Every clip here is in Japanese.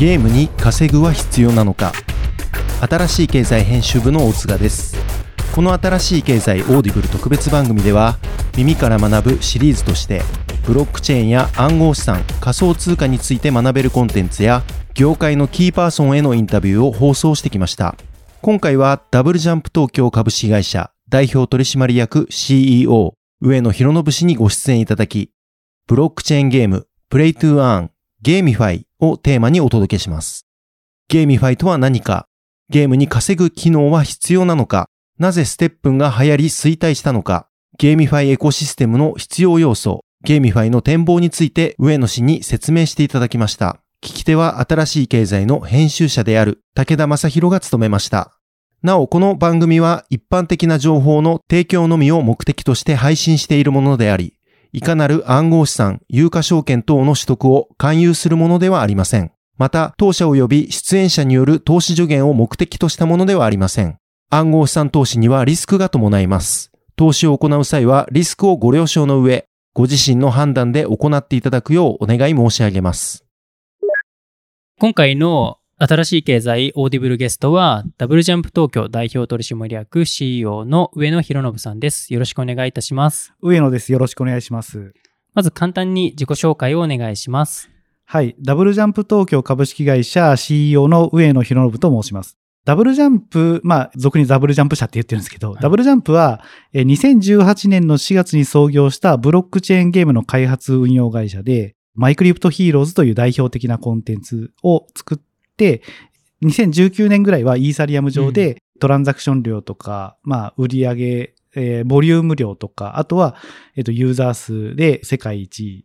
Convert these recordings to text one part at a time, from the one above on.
ゲームに稼ぐは必要なのか。新しい経済編集部の大塚です。この新しい経済オーディブル特別番組では耳から学ぶシリーズとしてブロックチェーンや暗号資産仮想通貨について学べるコンテンツや業界のキーパーソンへのインタビューを放送してきました。今回はダブルジャンプ東京株式会社代表取締役 CEO 上野広伸氏にご出演いただきブロックチェーンゲーム Play to Earn GameFi をテーマにお届けします。 GameFi とは何か？ゲームに稼ぐ機能は必要なのか？なぜステップンが流行り衰退したのか？ GameFi エコシステムの必要要素？ GameFi の展望について上野氏に説明していただきました。聞き手は新しい経済の編集者である武田正宏が務めました。なお、この番組は一般的な情報の提供のみを目的として配信しているものであり、いかなる暗号資産、有価証券等の取得を勧誘するものではありません。また、当社及び出演者による投資助言を目的としたものではありません。暗号資産投資にはリスクが伴います。投資を行う際はリスクをご了承の上、ご自身の判断で行っていただくようお願い申し上げます。今回の新しい経済オーディブルゲストは、ダブルジャンプ東京代表取締役 CEO の上野博信さんです。よろしくお願いいたします。上野です。よろしくお願いします。まず簡単に自己紹介をお願いします。はい。ダブルジャンプ東京株式会社 CEO の上野博信と申します。ダブルジャンプ、まあ、俗にダブルジャンプ社って言ってるんですけど、はい、ダブルジャンプは、2018年の4月に創業したブロックチェーンゲームの開発運用会社で、マイクリプトヒーローズという代表的なコンテンツを作って、2019年ぐらいはイーサリアム上でトランザクション量とか、うん、まあ、売上えー、ボリューム量とか、あとは、えっ、ー、と、ユーザー数で世界一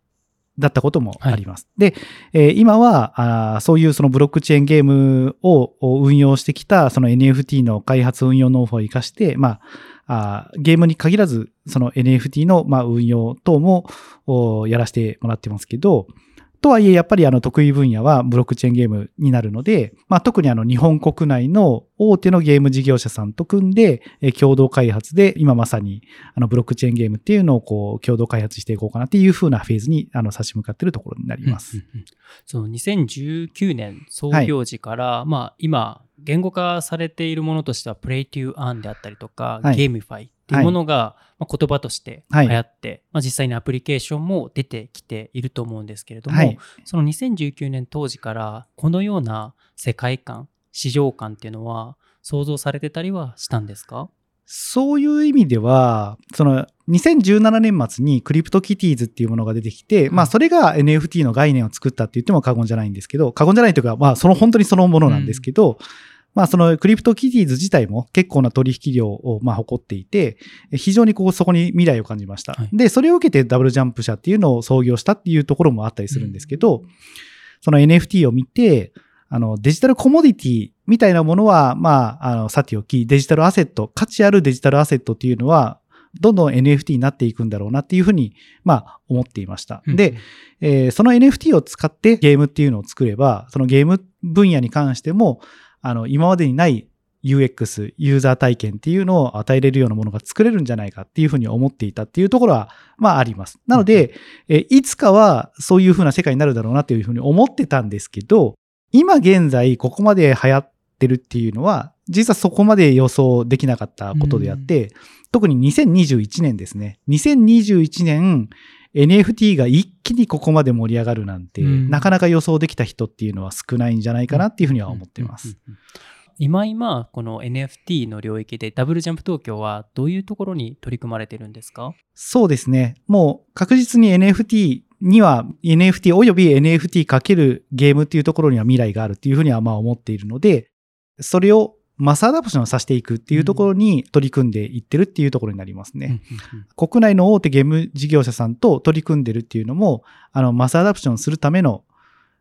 だったこともあります。はい、で、えー、今はあ、そういうそのブロックチェーンゲームを運用してきたその NFT の開発運用ノウハウを活かして、まあ、あゲームに限らず、その NFT のまあ運用等もやらせてもらってますけど、とはいえ、やっぱりあの得意分野はブロックチェーンゲームになるので、まあ、特にあの日本国内の大手のゲーム事業者さんと組んで、共同開発で今まさにあのブロックチェーンゲームっていうのをこう共同開発していこうかなっていうふうなフェーズにあの差し向かっているところになります。その2019年創業時から、はい、まあ今言語化されているものとしては、 Play to Earn であったりとか、はい、 GameFi っていうものが、まあ、言葉として流行って、はい、まあ、実際にアプリケーションも出てきていると思うんですけれども、はい、その2019年当時からこのような世界観市場観っていうのは想像されてたりはしたんですか？そういう意味では、その2017年末にクリプトキティーズっていうものが出てきて、まあそれが NFT の概念を作ったって言っても過言じゃないんですけど、過言じゃないというか、まあその本当にそのものなんですけど、うんまあそのクリプトキティーズ自体も結構な取引量をまあ誇っていて、非常にこうそこに未来を感じました。はい、で、それを受けてダブルジャンプ社っていうのを創業したっていうところもあったりするんですけど、うん、その NFT を見て、あのデジタルコモディティみたいなものは、まあ、あの、さておき、デジタルアセット、価値あるデジタルアセットっていうのは、どんどん NFT になっていくんだろうなっていうふうに、まあ、思っていました。うん、で、えー、その NFT を使ってゲームっていうのを作れば、そのゲーム分野に関しても、あの、今までにない UX、ユーザー体験っていうのを与えれるようなものが作れるんじゃないかっていうふうに思っていたっていうところは、まああります。なので、えいつかはそういうふうな世界になるだろうなっていうふうに思ってたんですけど、今現在ここまで流行ってるっていうのは、実はそこまで予想できなかったことであって、特に2021年ですね。2021年、NFT が一気にここまで盛り上がるなんて、うん、なかなか予想できた人っていうのは少ないんじゃないかなっていうふうには思っています。今今、この NFT の領域でダブルジャンプ東京はどういうところに取り組まれてるんですか？そうですね。もう確実に NFT には NFT および NFT かけるゲームっていうところには未来があるっていうふうにはまあ思っているので、それを mass adoption させていくっていうところに取り組んでいってるっていうところになりますね。国内の大手ゲーム事業者さんと取り組んでるっていうのも、あの、 mass adoption するための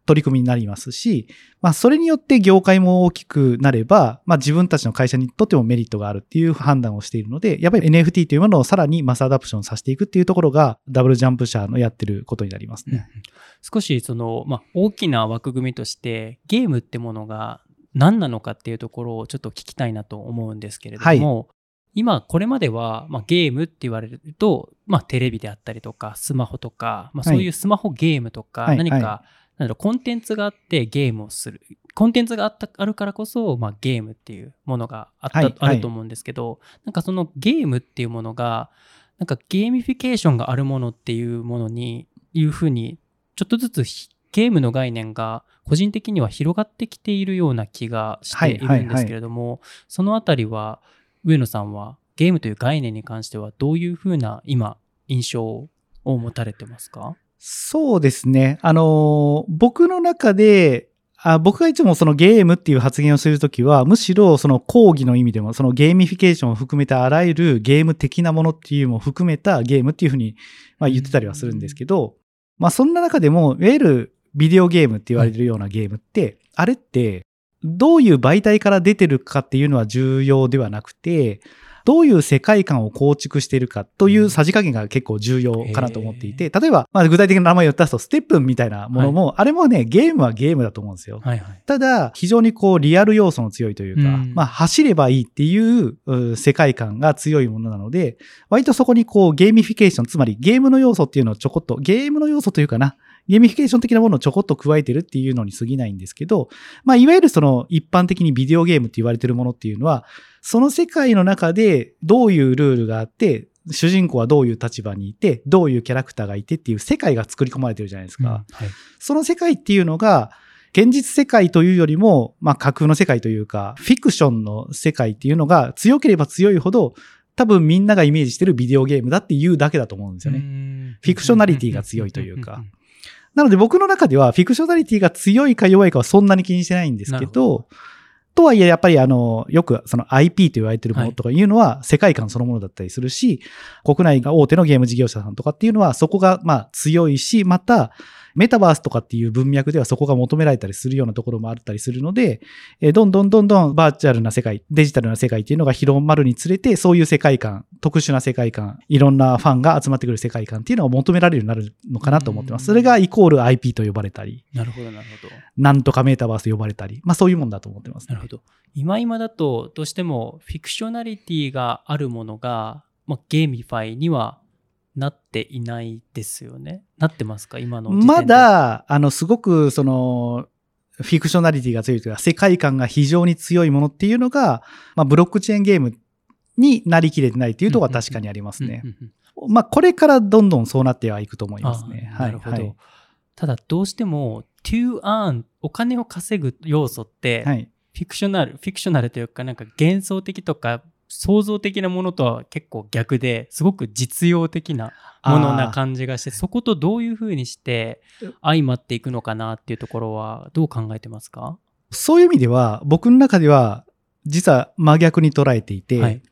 取り組みになりますし、まあ、それによって業界も大きくなれば、まあ、自分たちの会社にとってもメリットがあるっていう判断をしているので、やっぱり NFT というものをさらに mass adoption させていくっていうところが、ダブルジャンプ社のやってることになりますね。うん、少し、その、まあ、大きな枠組みとして、ゲームってものが何なのかっていうところをちょっと聞きたいなと思うんですけれども、はい、今これまでは、まあ、ゲームって言われると、まあ、テレビであったりとかスマホとか、まあ、そういうスマホゲームとか、何かなんだろう、コンテンツがあってゲームをする。コンテンツがあったあるからこそ、まあ、ゲームっていうものがあった、はい、あると思うんですけど、なんかそのゲームっていうものが、なんかゲーミフィケーションがあるものっていうものに、いうふうに、ちょっとずつゲームの概念が個人的には広がってきているような気がしているんですけれども、はいはいはい、そのあたりは、上野さんはゲームという概念に関してはどういうふうな今、印象を持たれてますか？そうですね。あの、僕の中で、あ僕がいつもそのゲームっていう発言をするときは、むしろその講義の意味でも、そのゲーミフィケーションを含めたあらゆるゲーム的なものっていうのも含めたゲームっていうふうにまあ言ってたりはするんですけど、まあそんな中でも、いわゆるビデオゲームって言われるようなゲームって、あれってどういう媒体から出てるかっていうのは重要ではなくて、どういう世界観を構築しているかというさじ加減が結構重要かなと思っていて、例えば、まあ、具体的な名前を出すと、ステップンみたいなものも、はい、あれもね、ゲームはゲームだと思うんですよ。はいはい、ただ、非常にこう、リアル要素の強いというか、うん、まあ、走ればいいっていう世界観が強いものなので、割とそこにこう、ゲーミフィケーション、つまりゲームの要素っていうのをちょこっと、ゲームの要素というかな、ゲーミフィケーション的なものをちょこっと加えてるっていうのに過ぎないんですけど、まあ、いわゆるその一般的にビデオゲームって言われてるものっていうのは、その世界の中でどういうルールがあって、主人公はどういう立場にいて、どういうキャラクターがいてっていう世界が作り込まれてるじゃないですか。うんはい、その世界っていうのが、現実世界というよりも、まあ架空の世界というか、フィクションの世界っていうのが強ければ強いほど、多分みんながイメージしてるビデオゲームだっていうだけだと思うんですよね。フィクショナリティが強いというか。なので僕の中ではフィクショナリティが強いか弱いかはそんなに気にしてないんですけど、ど。とはいえ、やっぱりあの、よくその IP と言われてるものとかい。うのは世界観そのものだったりするし、はい、国内が大手のゲーム事業者さんとかっていうのはそこがまあ強いし、また、メタバースとかっていう文脈ではそこが求められたりするようなところもあったりするので、えどんどんどんどんバーチャルな世界、デジタルな世界っていうのが広まるにつれて、そういう世界観、特殊な世界観、いろんなファンが集まってくる世界観っていうのが求められるようになるのかなと思ってます。それがイコール IP と呼ばれたり、なるほど、なるほど。なんとかメタバースと呼ばれたり、まあそういうもんだと思ってます、ね、なるほど。今今だと、どうしても fictionality があるものが、まあ、 GameFi にはなっていないですよね？なってますか？今のまだ、あの、すごく、その、フィクショナリティが強いというか、世界観が非常に強いものっていうのが、まあ、ブロックチェーンゲームになりきれてないっていうところは確かにありますね。まあ、これからどんどんそうなってはいくと思いますね。なるほど。はい、ただ、どうしても、to earn、お金を稼ぐ要素って、はい、フィクショナル、フィクショナルというか、なんか幻想的とか、創造的なものとは結構逆ですごく実用的なものな感じがしてそことどういうふうにして相まっていくのかなっていうところはどう考えてますか？そういう意味では僕の中では実は真逆に捉えていて、はい、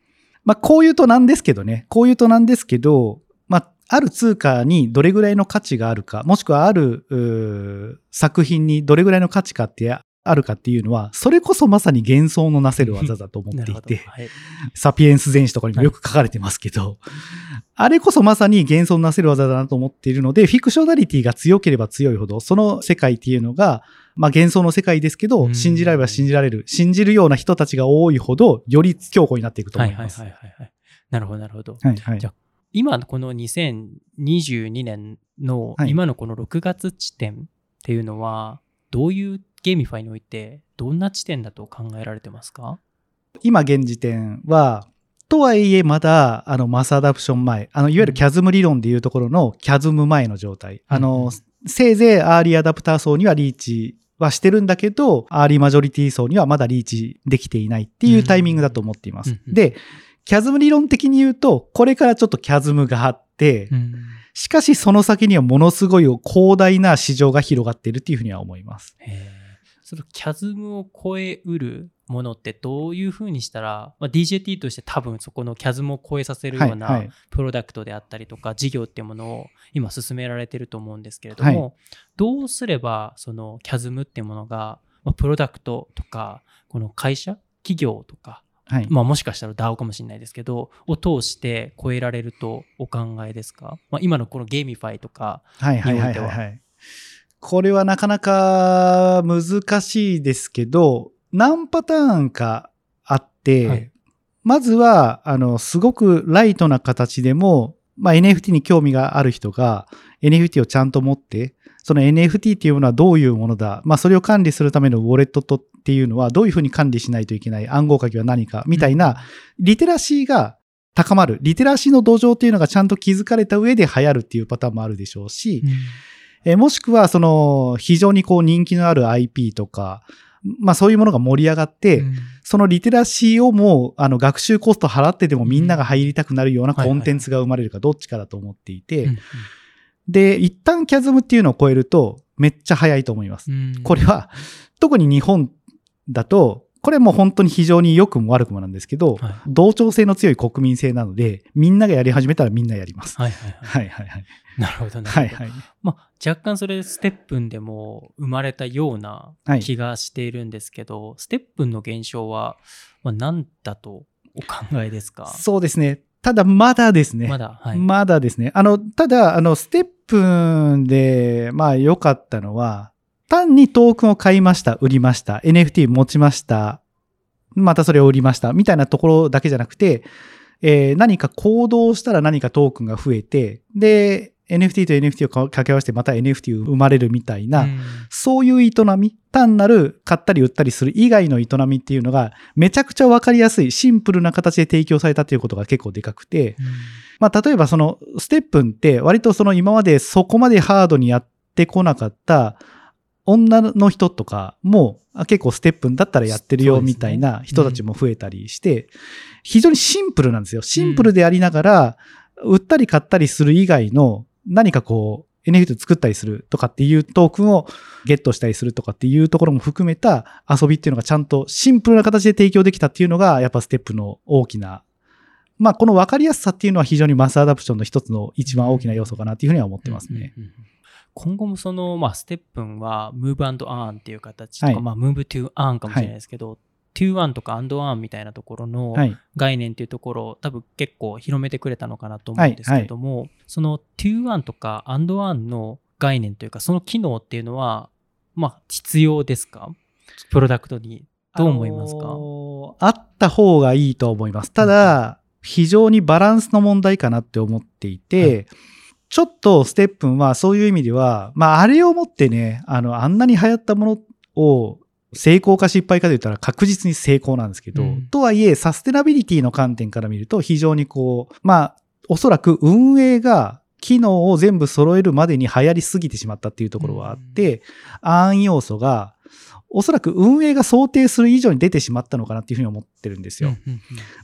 まあこういうとなんですけどね。こういうとなんですけどまあある通貨にどれぐらいの価値があるかもしくはある作品にどれぐらいの価値かってあるかっていうのは、それこそまさに幻想のなせる技だと思っていて、はい、サピエンス全史とかにもよく書かれてますけど、はい、あれこそまさに幻想のなせる技だなと思っているので、 fictionality が強ければ強いほど、その世界っていうのが、まあ幻想の世界ですけど、信じられば信じられる、信じるような人たちが多いほど、より強固になっていくと思います。はいはいはいはい、なるほど、なるほど。はいはい、じゃ今この2022年の今のこの6月時点っていうのは、どういう GameFi においてどんな地点だと考えられてますか？今現時点は、とはいえまだあの mass adoption 前、あのいわゆるキャズム理論でいうところのキャズム前の状態。あの、せいぜいアーリーアダプター層にはリーチはしてるんだけど、アーリーマジョリティ層にはまだリーチできていないっていうタイミングだと思っています。で、キャズム理論的に言うと、これからちょっとキャズムがあって、しかしその先にはものすごい広大な市場が広がっているっていうふうには思います。へそのキャズムを超えうるものってどういうふうにしたら、まあ、DJT として多分そこのキャズムを超えさせるようなプロダクトであったりとか事業っていうものを今進められてると思うんですけれども、はい、どうすればそのキャズムっていうものが、まあ、プロダクトとかこの会社企業とかはい、まあ、もしかしたら DAO かもしれないですけど、を通して超えられるとお考えですか、まあ、今のこの GameFi とかにおいては。はいはいはい。はい、これはなかなか難しいですけど、何パターンかあって、はい、まずは、あの、すごくライトな形でも、まあ、NFT に興味がある人が NFT をちゃんと持って、その NFT っていうものはどういうものだ、まあ、それを管理するためのウォレットとっていうのはどういうふうに管理しないといけない暗号鍵は何かみたいな、リテラシーが高まる、リテラシーの土壌っていうのがちゃんと築かれた上で流行るっていうパターンもあるでしょうし、うん、えもしくはその非常にこう人気のある IP とか、まあそういうものが盛り上がって、うん、そのリテラシーをもうあの学習コスト払ってでもみんなが入りたくなるようなコンテンツが生まれるかどっちかだと思っていて、で、一旦キャズムっていうのを超えるとめっちゃ早いと思います。これは特に日本だと、これも本当に非常に良くも悪くもなんですけど、はい、同調性の強い国民性なので、みんながやり始めたらみんなやります。はいはいはい。はいはいはい。なるほどね。はいはい。まあ、若干それステップンでも生まれたような気がしているんですけど、はい、ステップンの現象は、まあ、何だとお考えですか？そうですね。ただ、まだですね。まだ、はい。まだですね。あの、ただ、あの、ステップンで、まあ、良かったのは、単にトークンを買いました、売りました、NFT 持ちました、またそれを売りました、みたいなところだけじゃなくて、えー、何か行動したら何かトークンが増えて、で、NFT と NFT を掛け合わせてまた NFT 生まれるみたいな、うん、そういう営み、単なる買ったり売ったりする以外の営みっていうのがめちゃくちゃわかりやすい、シンプルな形で提供されたということが結構でかくて、うん、まあ例えばそのステップンって割とその今までそこまでハードにやってこなかった女の人とかも結構ステップンだったらやってるよみたいな人たちも増えたりして、非常にシンプルなんですよ。シンプルでありながら、売ったり買ったりする以外の何かこう、NFT 作ったりするとかっていうトークンをゲットしたりするとかっていうところも含めた遊びっていうのがちゃんとシンプルな形で提供できたっていうのがやっぱステップの大きなまあこの分かりやすさっていうのは非常にマスアダプションの一つの一番大きな要素かなっていうふうには思ってますね。うんうんうん今後もその、まあ、ステップンは Move and Earn っていう形とか、はい、まあ、Move to Earn かもしれないですけど、はい、to Earn とか and Earn みたいなところの概念っていうところを、多分結構広めてくれたのかなと思うんですけども、はい、その to Earn とか and Earn の概念というか、その機能っていうのは、まあ、必要ですか？プロダクトに。どう思いますか、あのー、あった方がいいと思います。ただ、うん、非常にバランスの問題かなって思っていて、ちょっとステップンはそういう意味では、まああれをもってね、あの、あんなに流行ったものを成功か失敗かと言ったら確実に成功なんですけど、うん、とはいえサステナビリティの観点から見ると非常にこう、まあおそらく運営が機能を全部揃えるまでに流行りすぎてしまったっていうところはあって、うん、暗要素がおそらく運営が想定する以上に出てしまったのかなっていうふうに思ってるんですよ。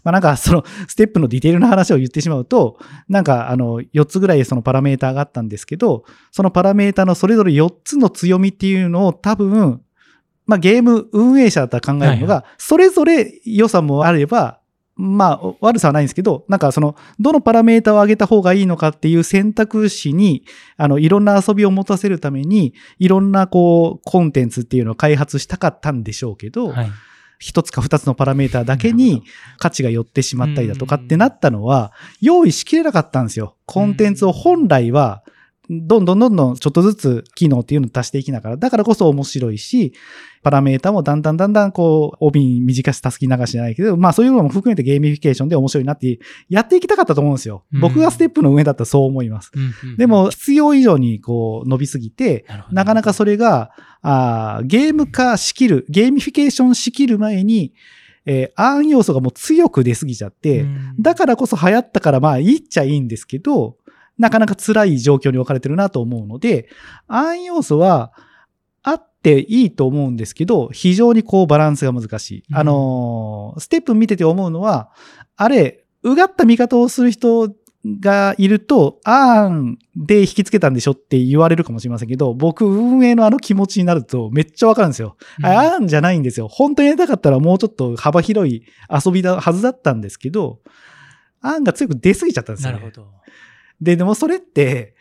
まあなんかそのステップのディテールの話を言ってしまうと、なんかあの4つぐらいそのパラメーターがあったんですけど、そのパラメーターのそれぞれ4つの強みっていうのを多分、まあゲーム運営者だったら考えるのが、それぞれ良さもあれば、まあ、悪さはないんですけど、なんかその、どのパラメータを上げた方がいいのかっていう選択肢に、あの、いろんな遊びを持たせるために、いろんなこう、コンテンツっていうのを開発したかったんでしょうけど、はい。一つか二つのパラメータだけに価値が寄ってしまったりだとかってなったのは、用意しきれなかったんですよ。コンテンツを本来は、どんどんどんどんちょっとずつ機能っていうのを足していきながら、だからこそ面白いし、パラメータもだんだんだんだんこう、帯に短し、たすきに長しじゃないけど、まあそういうのも含めてゲーミフィケーションで面白いなってやっていきたかったと思うんですよ。うん、僕がステップンの上だったらそう思います。うんうん、でも必要以上にこう伸びすぎて、なかなかそれが、あゲーム化しきる、ゲーミフィケーションしきる前に、えー、アーン要素がもう強く出すぎちゃって、だからこそ流行ったからまあいいっちゃいいんですけど、なかなか辛い状況に置かれてるなと思うので、暗要素はあっていいと思うんですけど、非常にこうバランスが難しい。うん、あの、ステップ見てて思うのは、あれ、うがった見方をする人がいると、あーんで引きつけたんでしょって言われるかもしれませんけど、僕、運営のあの気持ちになるとめっちゃわかるんですよ。うん、あーんじゃないんですよ。本当にやりたかったらもうちょっと幅広い遊びだはずだったんですけど、あーんが強く出すぎちゃったんですよ、ね。なるほど。で、でもそれって、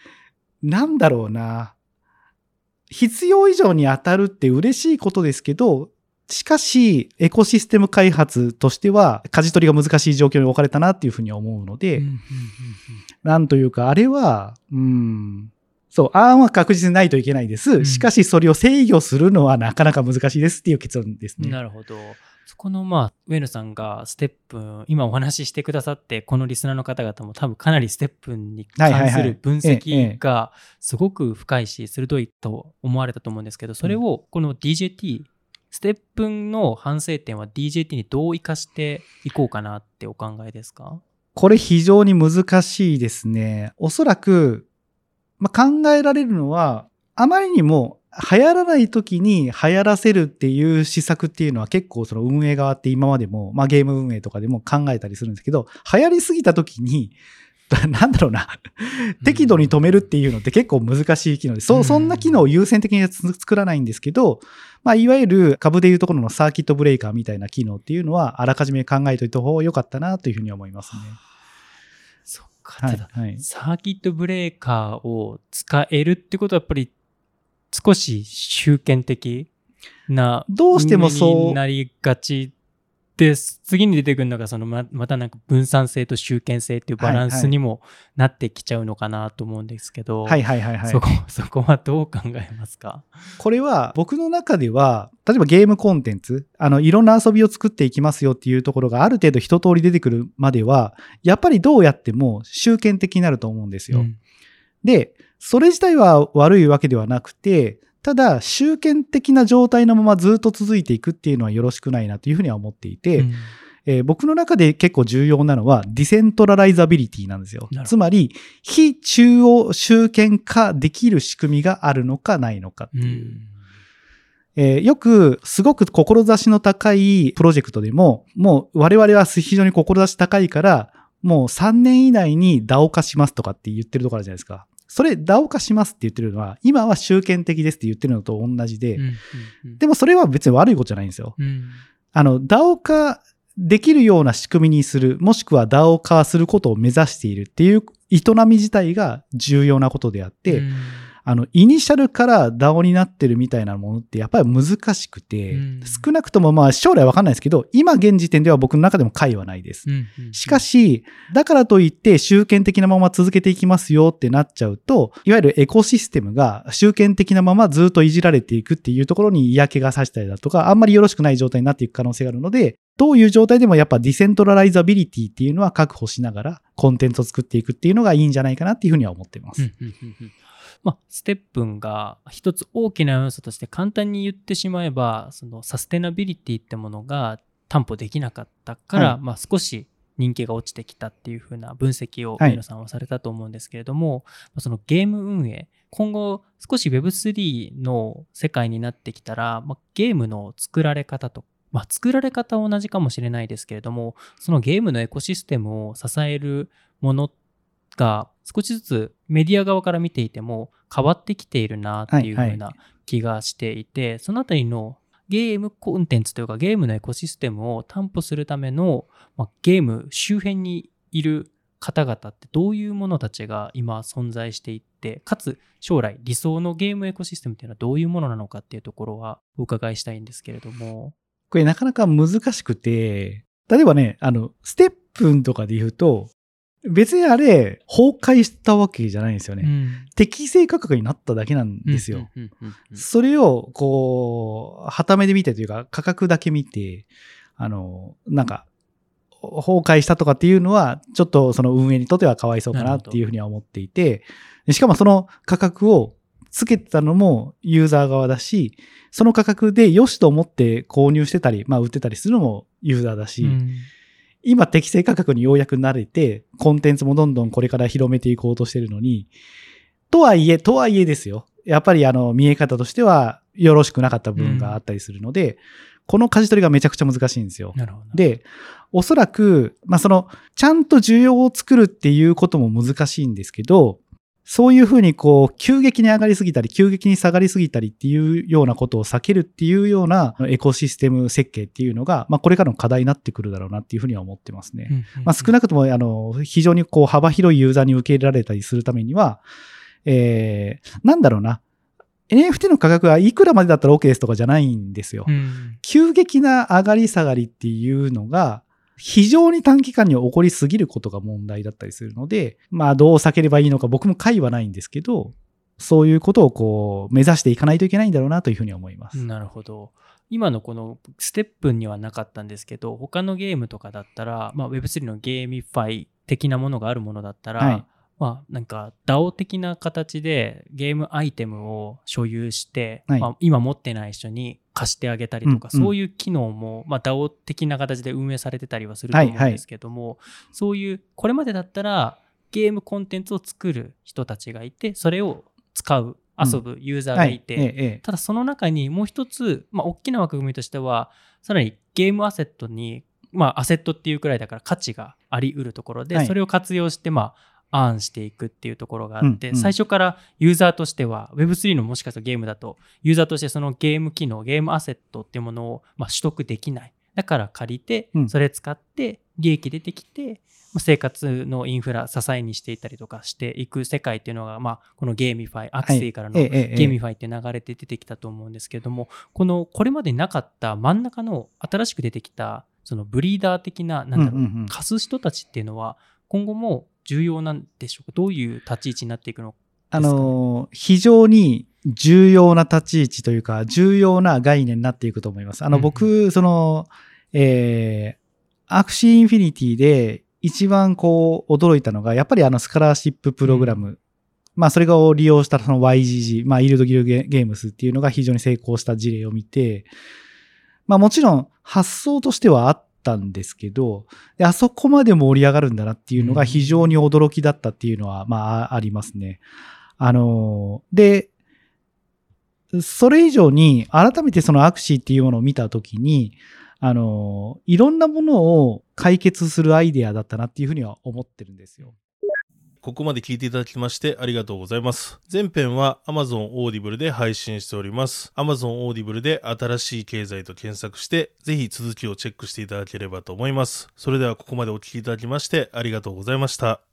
なんだろうな。必要以上に当たるって嬉しいことですけど、しかし、エコシステム開発としては、舵取りが難しい状況に置かれたなっていうふうに思うので、なんというか、あれは、うん、そう、案は確実にないといけないです。しかし、それを制御するのはなかなか難しいですっていう結論ですね。なるほど。そこのまあ上野さんがステップ今お話ししてくださってこのリスナーの方々も多分かなりステップに関する分析がすごく深いし鋭いと思われたと思うんですけどそれをこの DJT ステップの反省点は DJT にどう生かしていこうかなってお考えですかこれ非常に難しいですね。おそらく、まあ、考えられるのは、あまりにも流行らない時に流行らせるっていう施策っていうのは結構その運営側って今までも、まあゲーム運営とかでも考えたりするんですけど、流行りすぎた時に、なんだろうな、適度に止めるっていうのって結構難しい機能で、そそんな機能を優先的に作らないんですけど、まあ、いわゆる株でいうところのサーキットブレーカーみたいな機能っていうのは、あらかじめ考えておいた方が良かったなというふうに思いますね。そっか、はい、サーキットブレーカーを使えるってことはやっぱり少し集権的などうしてもそうなりがちで、次に出てくるのが、そのま、またなんか分散性と集権性っていうバランスにもなってきちゃうのかなと思うんですけど、はいはいはいはい。そこ、そこはどう考えますか？これは僕の中では、例えばゲームコンテンツ、あの、いろんな遊びを作っていきますよっていうところがある程度一通り出てくるまでは、やっぱりどうやっても集権的になると思うんですよ。うん、で、それ自体は悪いわけではなくて、ただ、集権的な状態のままずっと続いていくっていうのはよろしくないなというふうには思っていて、うん、えー、僕の中で結構重要なのは decentralizability なんですよ。つまり、非中央集権化できる仕組みがあるのかないのかっていう。うんえー、よく、すごく志の高いプロジェクトでも、もう我々は非常に志高いから、もう3年以内に DAO 化しますとかって言ってるところあるじゃないですか。それ、ダオ化しますって言ってるのは、今は集権的ですって言ってるのと同じで、でもそれは別に悪いことじゃないんですよ。うん、あの、ダオ化できるような仕組みにする、もしくはダオ化することを目指しているっていう営み自体が重要なことであって、うんあの、イニシャルから DAO になってるみたいなものってやっぱり難しくて、うん、少なくともまあ将来わかんないですけど、今現時点では僕の中でも解はないです。うんうんうん、しかし、だからといって集権的なまま続けていきますよってなっちゃうと、いわゆるエコシステムが集権的なままずっといじられていくっていうところに嫌気がさしたりだとか、あんまりよろしくない状態になっていく可能性があるので、どういう状態でもやっぱ decentralizability っていうのは確保しながらコンテンツを作っていくっていうのがいいんじゃないかなっていうふうには思っています。うんうんうんまあ、ステップンが一つ大きな要素として簡単に言ってしまえばそのサステナビリティってものが担保できなかったから、はい、まあ、少し人気が落ちてきたっていう風な分析を上野さんはされたと思うんですけれども、はい、そのゲーム運営今後少し Web3 の世界になってきたら、まあ、ゲームの作られ方とまあ、作られ方は同じかもしれないですけれどもそのゲームのエコシステムを支えるものが少しずつメディア側から見ていても変わってきているなっていう風な気がしていて、はいはい、そのあたりのゲームコンテンツというかゲームのエコシステムを担保するための、まあ、ゲーム周辺にいる方々ってどういうものたちが今存在していってかつ将来理想のゲームエコシステムっていうのはどういうものなのかっていうところはお伺いしたいんですけれども。これなかなか難しくて例えばねあのステップとかで言うと別にあれ、崩壊したわけじゃないんですよね。うん、適正価格になっただけなんですよ。それを、こう、旗目で見てというか、価格だけ見て、あの、なんか、崩壊したとかっていうのは、ちょっとその運営にとってはかわいそうかなっていうふうには思っていて、しかもその価格をつけてたのもユーザー側だし、その価格で良しと思って購入してたり、まあ売ってたりするのもユーザーだし、うん今適正価格にようやく慣れて、コンテンツもどんどんこれから広めていこうとしてるのに、とはいえ、とはいえですよ。やっぱりあの、見え方としてはよろしくなかった部分があったりするので、うん、この舵取りがめちゃくちゃ難しいんですよ。なるほど。で、おそらく、まあ、その、ちゃんと需要を作るっていうことも難しいんですけど、そういうふうにこう、急激に上がりすぎたり、急激に下がりすぎたりっていうようなことを避けるっていうようなエコシステム設計っていうのが、まあこれからの課題になってくるだろうなっていうふうには思ってますね。まあ少なくとも、あの、非常にこう幅広いユーザーに受け入れられたりするためには、えー、なんだろうな。NFT の価格はいくらまでだったら OK ですとかじゃないんですよ。急激な上がり下がりっていうのが、非常に短期間に起こりすぎることが問題だったりするので、まあどう避ければいいのか僕も解はないんですけど、そういうことをこう目指していかないといけないんだろうなというふうに思います。なるほど。今のこのステップンにはなかったんですけど、他のゲームとかだったら、まあ、Web3 の GameFi 的なものがあるものだったら、はい、まあ、なんか DAO 的な形でゲームアイテムを所有して、はい、まあ、今持ってない人に貸してあげたりとか、うんうん、そういう機能も、まあ、DAO 的な形で運営されてたりはすると思うんですけども、はいはい、そういうこれまでだったらゲームコンテンツを作る人たちがいてそれを使う遊ぶユーザーがいて、うんはい、ただその中にもう一つ、まあ、大きな枠組みとしてはさらにゲームアセットにまあ、アセットっていうくらいだから価値があり得るところで、それを活用して、まあ、 earn していくっていうところがあって、うんうん、最初からユーザーとしては Web3 のもしかしたらゲームだとユーザーとしてそのゲーム機能ゲームアセットっていうものをま取得できない。だから借りてそれ使って利益出てきて、生活のインフラ支えにしていたりとかしていく世界っていうのが、まあ、この GameFi、Axie からの GameFi って流れて出てきたと思うんですけども、このこれまでなかった真ん中の新しく出てきたそのブリーダー的ななんだろう,、貸す人たちっていうのは今後も重要なんでしょうか？どういう立ち位置になっていくのか、ね、あの、非常に重要な立ち位置というか、重要な概念になっていくと思います。あの、僕、その、えー、アクシーインフィニティで一番こう驚いたのが、やっぱりあのスカラーシッププログラム、うん、まあそれを利用したその YGG、まあイールドギルドゲームスっていうのが非常に成功した事例を見て、まあもちろん発想としてはあったんですけど、あそこまで盛り上がるんだなっていうのが非常に驚きだったっていうのは、まあ、ありますね。あの、で、それ以上に改めてそのアクシーっていうものを見たときに、あの、いろんなものを解決するアイデアだったなっていうふうには思ってるんですよ。ここまで聞いていただきましてありがとうございます。前編は Amazon Audible で配信しております。Amazon Audible で新しい経済と検索して、ぜひ続きをチェックしていただければと思います。それではここまでお聴きいただきましてありがとうございました。